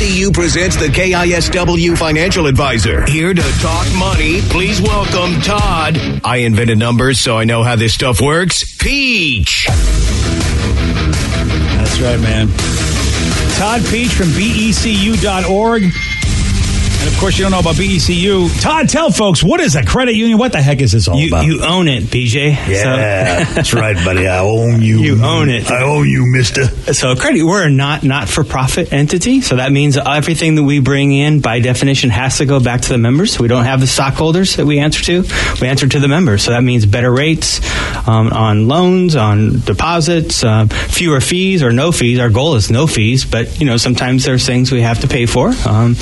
BECU presents the KISW Financial Advisor. Here to talk money, please welcome Todd. I invented numbers, so I know how this stuff works. Pietzsch. That's right, man. Todd Pietzsch from BECU.org. And of course, you don't know about BECU. Todd, tell folks, what is a credit union? What the heck is this all You, about? you own it, BJ. Yeah, that's right, buddy. I own you. You own it. I own you, mister. So, so credit, we're a not not for profit entity. So that means everything that we bring in, by definition, has to go back to the members. We don't have the stockholders that we answer to. We answer to the members. So that means better rates um, on loans, on deposits, um, fewer fees or no fees. Our goal is no fees, but you know sometimes there's things we have to pay for. Um,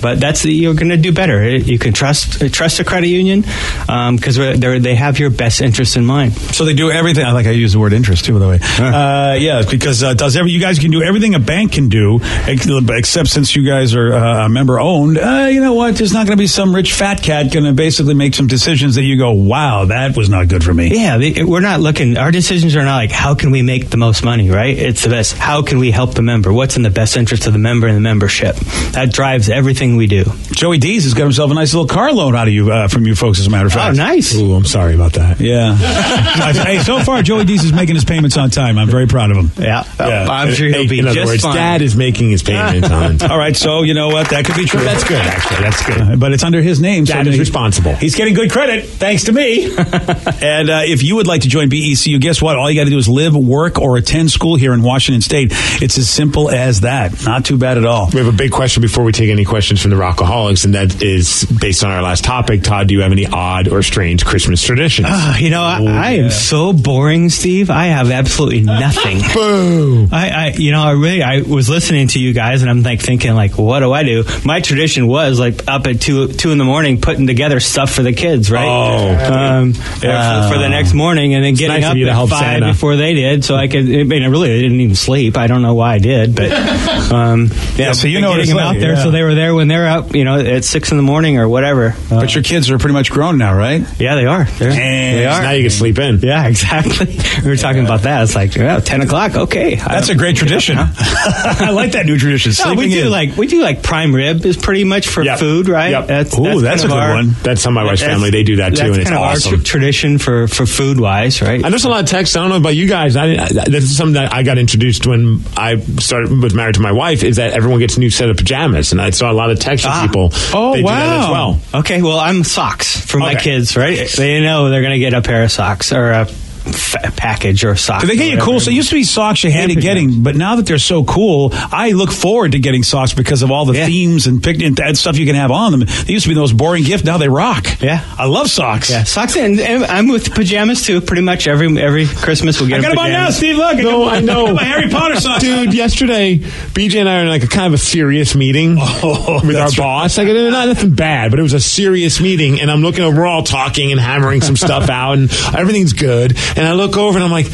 but that's the, you're going to do better. You can trust trust a credit union because they have your best interest in mind. So they do everything. I like I use the word interest too, by the way. Uh, yeah, because uh, does every you guys can do everything a bank can do, except since you guys are uh, member owned. Uh, you know what? There's not going to be some rich fat cat going to basically make some decisions that you go, wow, that was not good for me. Yeah, they, we're not looking. Our decisions are not like how can we make the most money, right? It's the best. How can we help the member? What's in the best interest of the member and the membership? That drives everything we do. Joey Dees has got himself a nice little car loan out of you uh, from you folks, as a matter of fact. Oh, nice. Ooh, I'm sorry about that. Yeah. hey, so far Joey Dees is making his payments on time. I'm very proud of him. Yeah, Yeah. I'm sure he'll be In other just words, fine. Dad is making his payments on. All right, so you know what? That could be true. That's good, actually. That's good. Uh, but it's under his name. Dad so is he- responsible. He's getting good credit thanks to me. and uh, if you would like to join BECU, guess what? All you got to do is live, work, or attend school here in Washington State. It's as simple as that. Not too bad at all. We have a big question before we take any questions from the Rockaholics, and that is based on our last topic. Todd, do you have any odd or strange Christmas traditions? Ah, you know, I, I am so boring, Steve. I have absolutely nothing. Boom. I, I, you know, I really, I was listening to you guys, and I'm like thinking, like, what do I do? My tradition was like up at two, two in the morning, putting together stuff for the kids, right? Oh. um, uh, for, for the next morning, and then getting nice up you to at help five Santa. before they did, so I could. I mean, I really didn't even sleep. I don't know why I did, but um, yeah. so you know what getting it's them like, out there, yeah. so they were there when they're up, you know, at six in the morning or whatever. Uh, But your kids are pretty much grown now, right? yeah, they are. They're, they are. Now you can sleep in. Yeah, exactly. We were talking about that. It's like, yeah, ten o'clock. Okay, That's a great tradition. I like that new tradition. No, we do in. like we do like prime rib is pretty much for Yep. food, right? Yep. That's, Ooh, that's kind a good our- one. That's how my wife's family, they do that too, and it's kind of awesome. our tr- tradition for for food wise, right? And there's a lot of texts. I don't know about you guys. I, I, this is something that I got introduced when I started was married to my wife. Is that everyone gets a new set of pajamas, and I saw a lot of texts Ah. people. Oh, they do that as wow. well. Okay, well, I'm socks for my Okay. kids, right? They know they're going to get a pair of socks or a f- package or socks. Do they get you cool? So it used to be socks you hated And getting, but now that they're so cool, I look forward to getting socks because of all the Yeah. themes and, pic- and that stuff you can have on them. They used to be the most boring gift. Now they rock. Yeah. I love socks. Yeah, socks, and, and I'm with pajamas too. Pretty much every every Christmas we get. I got them them on now. Steve. Look, No, I know. my Harry Potter socks. Dude, yesterday, BJ and I are in like a kind of a serious meeting Oh, with our right. boss. Like, not nothing bad, but it was a serious meeting. And I'm looking over, we're all talking and hammering some stuff out, and everything's good. And I look over and I'm like,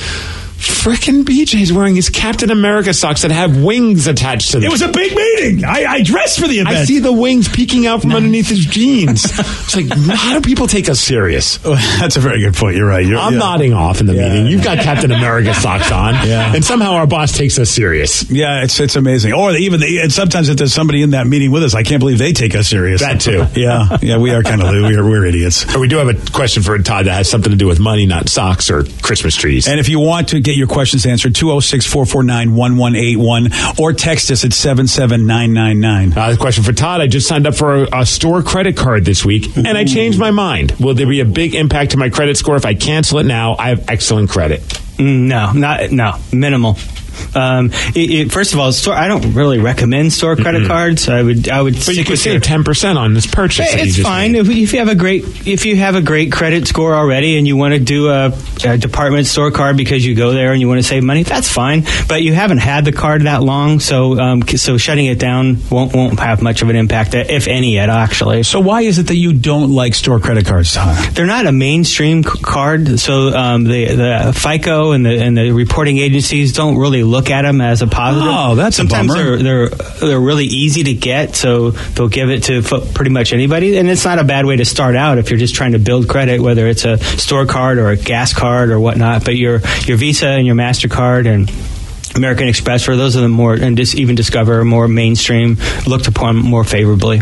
frickin' BJ's wearing his Captain America socks that have wings attached to them. It was a big meeting. I, I dressed for the event. I see the wings peeking out from underneath his jeans. It's like, how do people take us serious? Oh, that's a very good point. You're right. You're, I'm yeah. nodding off in the Yeah. meeting. You've got Captain America socks on, Yeah. and somehow our boss takes us serious. Yeah, it's it's amazing. Or even the, and sometimes if there's somebody in that meeting with us, I can't believe they take us serious. That too. Yeah, yeah, we are kind of we're we're idiots. But we do have a question for Todd that has something to do with money, not socks or Christmas trees. And if you want to get your questions answered, 206 449 1181 or text us at 77999. Uh, question for Todd: I just signed up for a, a store credit card this week, and I changed my mind. Will there be a big impact to my credit score if I cancel it now? I have excellent credit. Mm, No, not no minimal. Um, it, it, first of all, store. I don't really recommend store credit cards. I would. I would. But you could save ten percent on this purchase. that you It's just fine made. if, if you have a great if you have a great credit score already and you want to do a, a department store card because you go there and you want to save money. That's fine, but you haven't had the card that long, so um, so shutting it down won't won't have much of an impact, if any, at all, actually. So why is it that you don't like store credit cards, Todd? They're not a mainstream c- card, so um, the the FICO and the and the reporting agencies don't really look at them as a positive. Oh, that's a sometimes bummer. they're they're they're really easy to get, so they'll give it to pretty much anybody, and it's not a bad way to start out if you're just trying to build credit, whether it's a store card or a gas card or whatnot. But your your Visa and your Mastercard and American Express, or those are the more, and just even Discover, more mainstream, looked upon more favorably.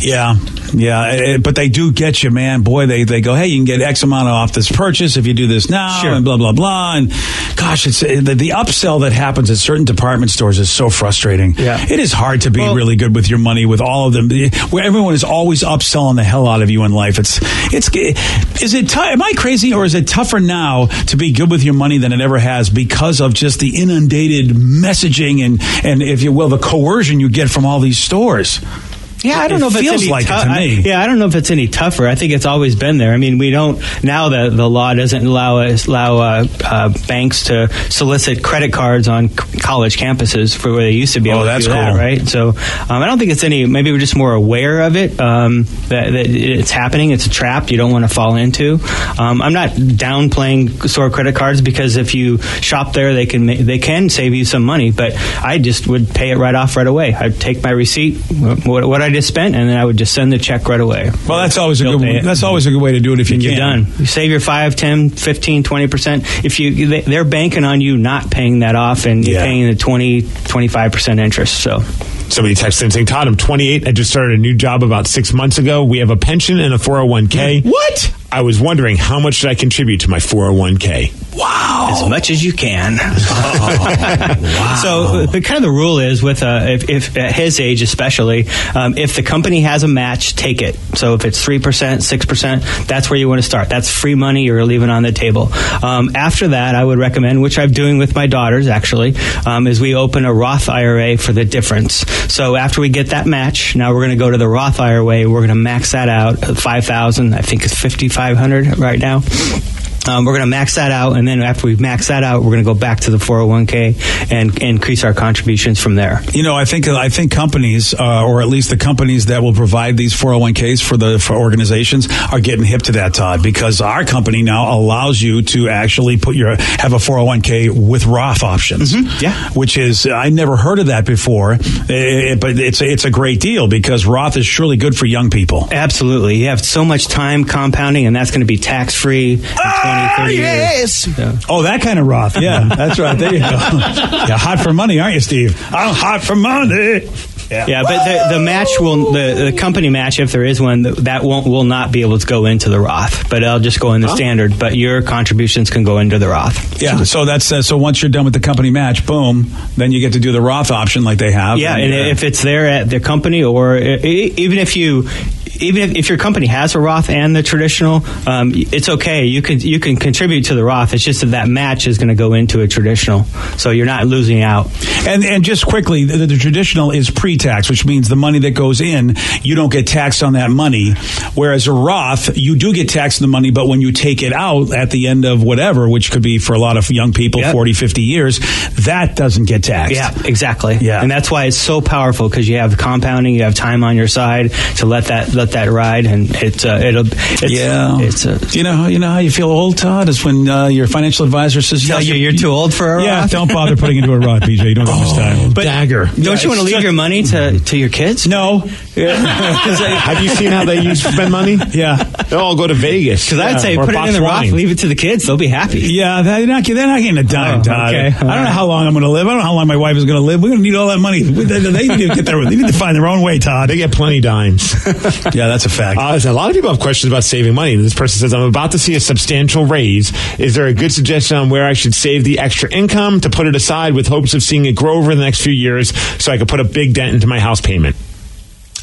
Yeah, yeah, it- it- but they do get you, man. Boy, they, they go, hey, you can get X amount off this purchase if you do this now, Sure. and blah blah blah. And gosh, it's uh, the, the upsell that happens at certain department stores is so frustrating. Yeah. it is hard to be Well- really good with your money with all of them, where everyone is always upselling the hell out of you in life. It's it's is it? tou- am I crazy, or is it tougher now to be good with your money than it ever has because of just the inundated messaging and and if you will, the coercion you get from all these stores? Yeah, I don't It know if feels it's any like it to me. I- yeah, I don't know if it's any tougher. I think it's always been there. I mean, we don't now that the law doesn't allow us, allow uh, uh, banks to solicit credit cards on c- college campuses for where they used to be Oh, able that's to do that, cool. right? So um, I don't think it's any. Maybe we're just more aware of it um, that, that it's happening. It's a trap you don't want to fall into. Um, I'm not downplaying store credit cards because if you shop there, they can ma- they can save you some money. But I just would pay it right off right away. I'd take my receipt, what, what I just spent, and then I would just send the check right away. Well, that's always a good. it. That's always a good way to do it if you And you're done. You save your 5, 10, 15, 20%. If you they- they're banking on you not paying that off and you're Yeah. paying the 20, 25% interest. So Somebody texted in saying, Todd, I'm 28. I just started a new job about six months ago. We have a pension and a 401k. What? I was wondering how much should I contribute to my 401k? Wow. as much as you can. Wow. So the kind of the rule is with uh, if, if at his age especially, um, if the company has a match, take it. So if it's three percent, six percent, that's where you want to start. That's free money you're leaving on the table. Um, after that, I would recommend, which I'm doing with my daughters actually, um, is we open a Roth IRA for the difference. So after we get that match, now we're going to go to the Roth IRA. We're going to max that out at five thousand. I think it's fifty five hundred right now. Um, we're going to max that out, and then after we max that out, we're going to go back to the 401k and increase our contributions from there. You know, I think I think companies, uh, or at least the companies that will provide these 401ks for the for organizations, are getting hip to that, Todd, because our company now allows you to actually put your have a 401k with Roth options. yeah. which is I never heard of that before, Eh, but it's a, it's a great deal because Roth is surely good for young people. Absolutely. You have so much time compounding, and that's going to be tax free in 20, 30 years. So- Oh, that kind of Roth. Yeah, that's right. There you go. Yeah, hot for money, aren't you, Steve? I'm hot for money. Yeah, yeah, but the, the match will the, the company match if there is one that won't will not be able to go into the Roth, but it'll just go in the standard. But your contributions can go into the Roth. Yeah, so that's uh, so once you're done with the company match, boom, then you get to do the Roth option like they have. Yeah, and uh, if it's there at the company, or e- even if you, even if, if your company has a Roth and the traditional, um, it's okay. You can you can contribute to the Roth. It's just that that match is going to go into a traditional, so you're not losing out. And and just quickly, the, the traditional is pre-tax, which means the money that goes in, you don't get taxed on that money. Whereas a Roth, you do get taxed on the money, but when you take it out at the end of whatever, which could be for a lot of young people, Yep. forty, fifty 40, 50 years, that doesn't get taxed. Yeah, exactly. Yeah. and that's why it's so powerful because you have compounding, you have time on your side to let that let that ride, and it's uh, it'll it's, Yeah, it's uh, you know, you know how you feel old, Todd, is when uh, your financial advisor says, Tell "Yeah, you you're too old for a Yeah, Roth? don't bother putting into a Roth, BJ. You don't have much time. But dagger. Don't you want to leave just- your money to, to your kids? No. Have you seen how they use spend money? Yeah. They'll all go to Vegas. Because I'd say put it in the Botswana. Roth, leave it to the kids; they'll be happy. Yeah, they're not, they're not getting a dime, Oh, Todd. okay. I don't know how long I'm going to live. I don't know how long my wife is going to live. We're going to need all that money. They, they need to get their, they need to find their own way, Todd. They get plenty dimes. Yeah, that's a fact. Uh, a lot of people have questions about saving money. This person says, I'm about to see a substantial raise. Is there a good suggestion on where I should save the extra income to put it aside with hopes of seeing it grow over the next few years so I could put a big dent into my house payment?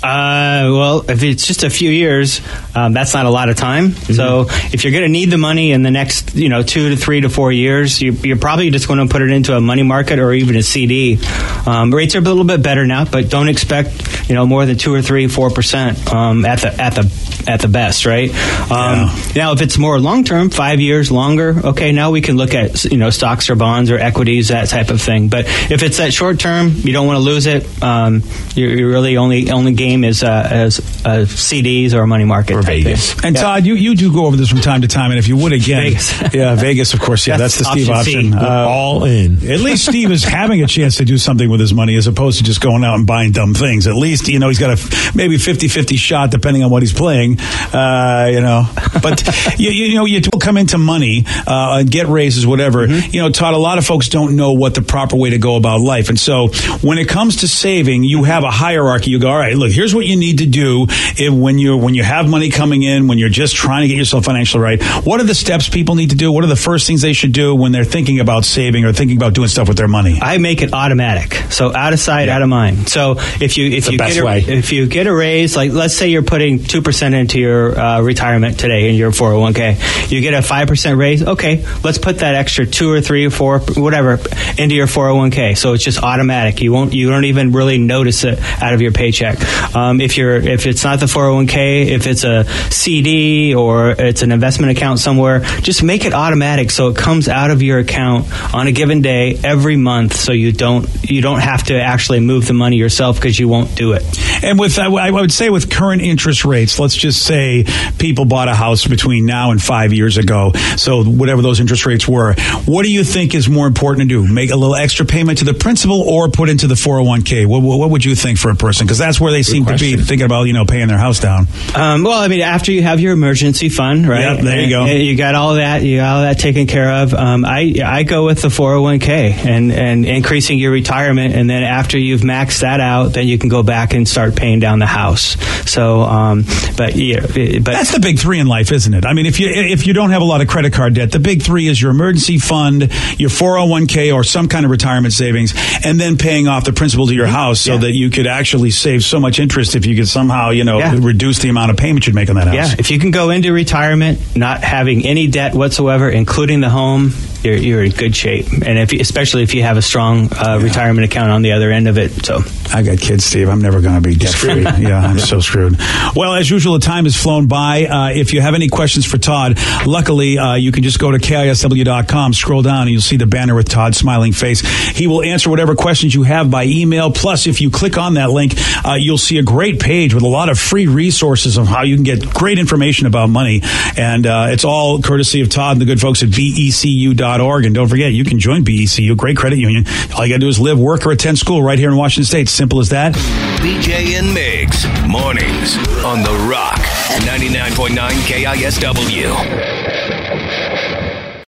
Uh, well, if it's just a few years, um, that's not a lot of time. Mm-hmm. So if you're going to need the money in the next, you know, two to three to four years, you, you're probably just going to put it into a money market or even a CD. Um, rates are a little bit better now, but don't expect, you know, more than two or three, four percent um, at the at the at the best, right? Um, Now, if it's more long term, five years longer, okay, now we can look at you know stocks or bonds or equities, that type of thing. But if it's that short term, you don't want to lose it. Um, you're, you're really only only game is uh, as uh, CDs or money market Or type thing. Vegas. And Todd, you, you do go over this from time to time, and if you would again, Vegas. yeah, Vegas, of course, yeah, that's, That's the Steve option option. Uh, all in. at least Steve is having a chance to do something with his money, as opposed to just going out and buying dumb things. At least least you know he's got a maybe 50-50 shot depending on what he's playing. Uh, you know, but you, you know you come into money, uh, get raises, whatever. Mm-hmm. You know, Todd. A lot of folks don't know what the proper way to go about life, and so when it comes to saving, you have a hierarchy. You go, all right, look, here's what you need to do if, when you when you have money coming in, when you're just trying to get yourself financially right. What are the steps people need to do? What are the first things they should do when they're thinking about saving or thinking about doing stuff with their money? I make it automatic, so out of sight, out of mind. So if you if you get a, way. if you get a raise, like let's say you're putting two percent into your uh, retirement today in your 401k, you get a five percent raise. Okay, let's put that extra two or three or four whatever into your 401k. So it's just automatic. You won't you don't even really notice it out of your paycheck. Um, if you're if it's not the 401k, if it's a CD or it's an investment account somewhere, just make it automatic so it comes out of your account on a given day every month, so you don't you don't have to actually move the money yourself because you won't do it. And with, I would say with current interest rates, let's just say people bought a house between now and five years ago. So whatever those interest rates were, what do you think is more important to do? Make a little extra payment to the principal or put into the 401k? What, what, what would you think for a person? Because that's where they seem to be thinking about, you know, paying their house down. Um, well, I mean, after you have your emergency fund, right? Yep, there you go. You got all that. You got all that taken care of. Um, I I go with the 401k and and increasing your retirement, and then after you've maxed that out, then you can go back and start paying down the house. So, um, but yeah, but That's the big three in life, isn't it? I mean, if you if you don't have a lot of credit card debt, the big three is your emergency fund, your 401k or some kind of retirement savings, and then paying off the principal to your house so Yeah. that you could actually save so much interest if you could somehow, you know, Yeah. reduce the amount of payment you'd make on that house. Yeah, if you can go into retirement not having any debt whatsoever, including the home, you're, you're in good shape. And if, you- especially if you have a strong uh, retirement account on the other end of it. So I got kids, Steve. I'm never going to be debt free. yeah, I'm so screwed. Well, as usual, the time has flown by. Uh, if you have any questions for Todd, luckily uh, you can just go to KISW.com, scroll down, and you'll see the banner with Todd's smiling face. He will answer whatever questions you have by email. Plus, if you click on that link, uh, you'll see a great page with a lot of free resources of how you can get great information about money. And uh, it's all courtesy of Todd and the good folks at BECU.org. And don't forget, you can join BECU, great credit union. All you got to do is live, work, or attend school right here in Washington State. Simple as that. BJ and Migs, mornings on The Rock, 99.9 KISW.